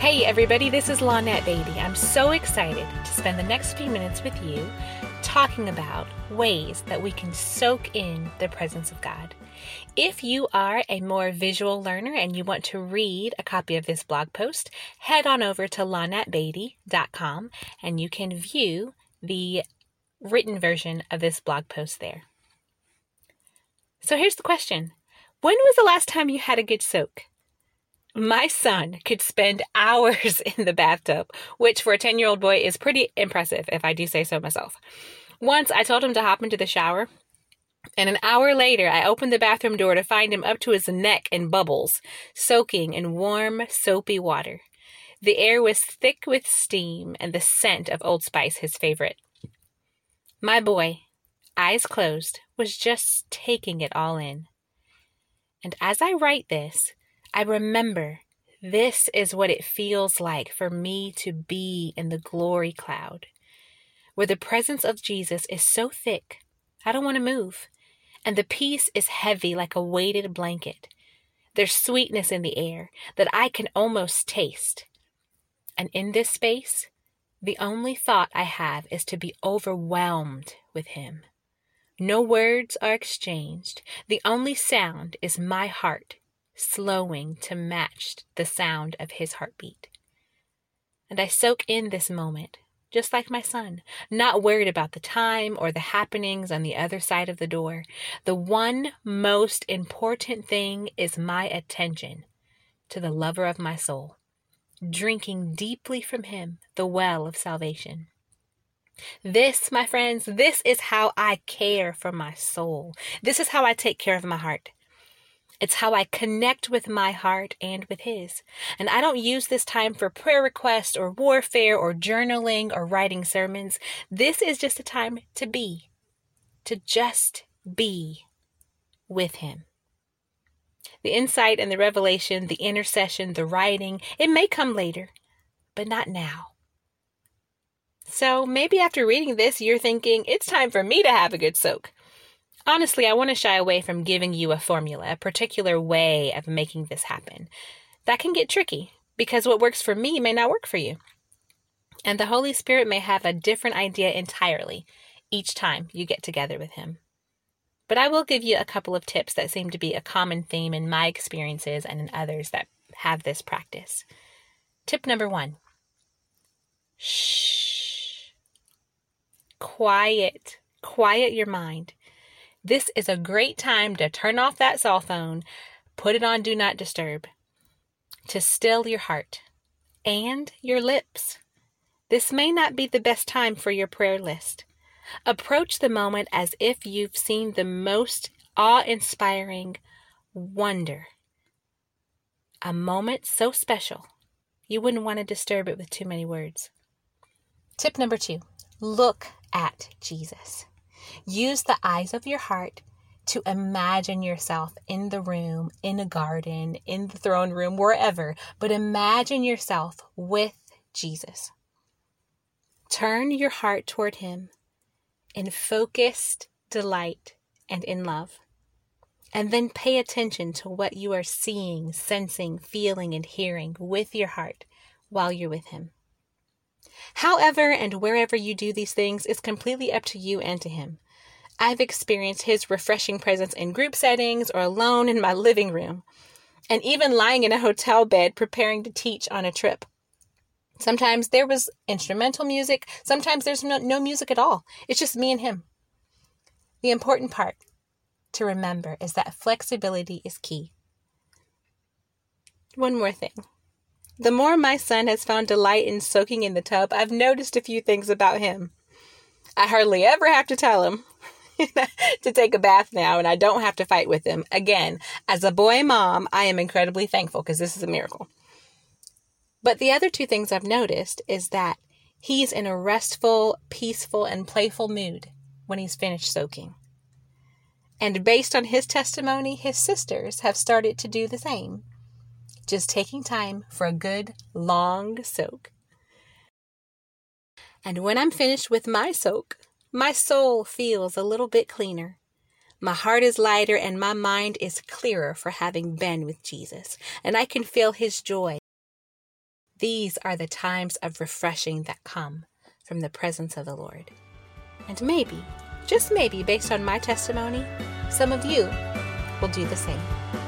Hey, everybody, this is Lonette Beatty. I'm so excited to spend the next few minutes with you talking about ways that we can soak in the presence of God. If you are a more visual learner and you want to read a copy of this blog post, head on over to lonettebeatty.com and you can view the written version of this blog post there. So here's the question When was the last time you had a good soak? My son could spend hours in the bathtub, which for a 10 year old boy is pretty impressive, if I do say so myself. Once I told him to hop into the shower, and an hour later I opened the bathroom door to find him up to his neck in bubbles, soaking in warm, soapy water. The air was thick with steam and the scent of Old Spice, his favorite. My boy, eyes closed, was just taking it all in. And as I write this, I remember this is what it feels like for me to be in the glory cloud, where the presence of Jesus is so thick, I don't want to move, and the peace is heavy like a weighted blanket. There's sweetness in the air that I can almost taste. And in this space, the only thought I have is to be overwhelmed with Him. No words are exchanged. The only sound is my heart slowing to match the sound of his heartbeat. And I soak in this moment, just like my son, not worried about the time or the happenings on the other side of the door. The one most important thing is my attention to the lover of my soul, drinking deeply from him the well of salvation. This, my friends, this is how I care for my soul. This is how I take care of my heart. It's how I connect with my heart and with His. And I don't use this time for prayer requests or warfare or journaling or writing sermons. This is just a time to be, to just be with Him. The insight and the revelation, the intercession, the writing, it may come later, but not now. So maybe after reading this, you're thinking, it's time for me to have a good soak. Honestly, I want to shy away from giving you a formula, a particular way of making this happen. That can get tricky because what works for me may not work for you. And the Holy Spirit may have a different idea entirely each time you get together with Him. But I will give you a couple of tips that seem to be a common theme in my experiences and in others that have this practice. Tip number one shh. Quiet. Quiet your mind. This is a great time to turn off that cell phone, put it on Do Not Disturb, to still your heart and your lips. This may not be the best time for your prayer list. Approach the moment as if you've seen the most awe inspiring wonder. A moment so special, you wouldn't want to disturb it with too many words. Tip number two look at Jesus. Use the eyes of your heart to imagine yourself in the room, in a garden, in the throne room, wherever, but imagine yourself with Jesus. Turn your heart toward Him in focused delight and in love. And then pay attention to what you are seeing, sensing, feeling, and hearing with your heart while you're with Him. However and wherever you do these things is completely up to you and to Him. I've experienced His refreshing presence in group settings or alone in my living room, and even lying in a hotel bed preparing to teach on a trip. Sometimes there was instrumental music, sometimes there's no, no music at all. It's just me and Him. The important part to remember is that flexibility is key. One more thing. The more my son has found delight in soaking in the tub, I've noticed a few things about him. I hardly ever have to tell him to take a bath now, and I don't have to fight with him. Again, as a boy mom, I am incredibly thankful because this is a miracle. But the other two things I've noticed is that he's in a restful, peaceful, and playful mood when he's finished soaking. And based on his testimony, his sisters have started to do the same just taking time for a good long soak. And when I'm finished with my soak, my soul feels a little bit cleaner. My heart is lighter and my mind is clearer for having been with Jesus, and I can feel his joy. These are the times of refreshing that come from the presence of the Lord. And maybe, just maybe, based on my testimony, some of you will do the same.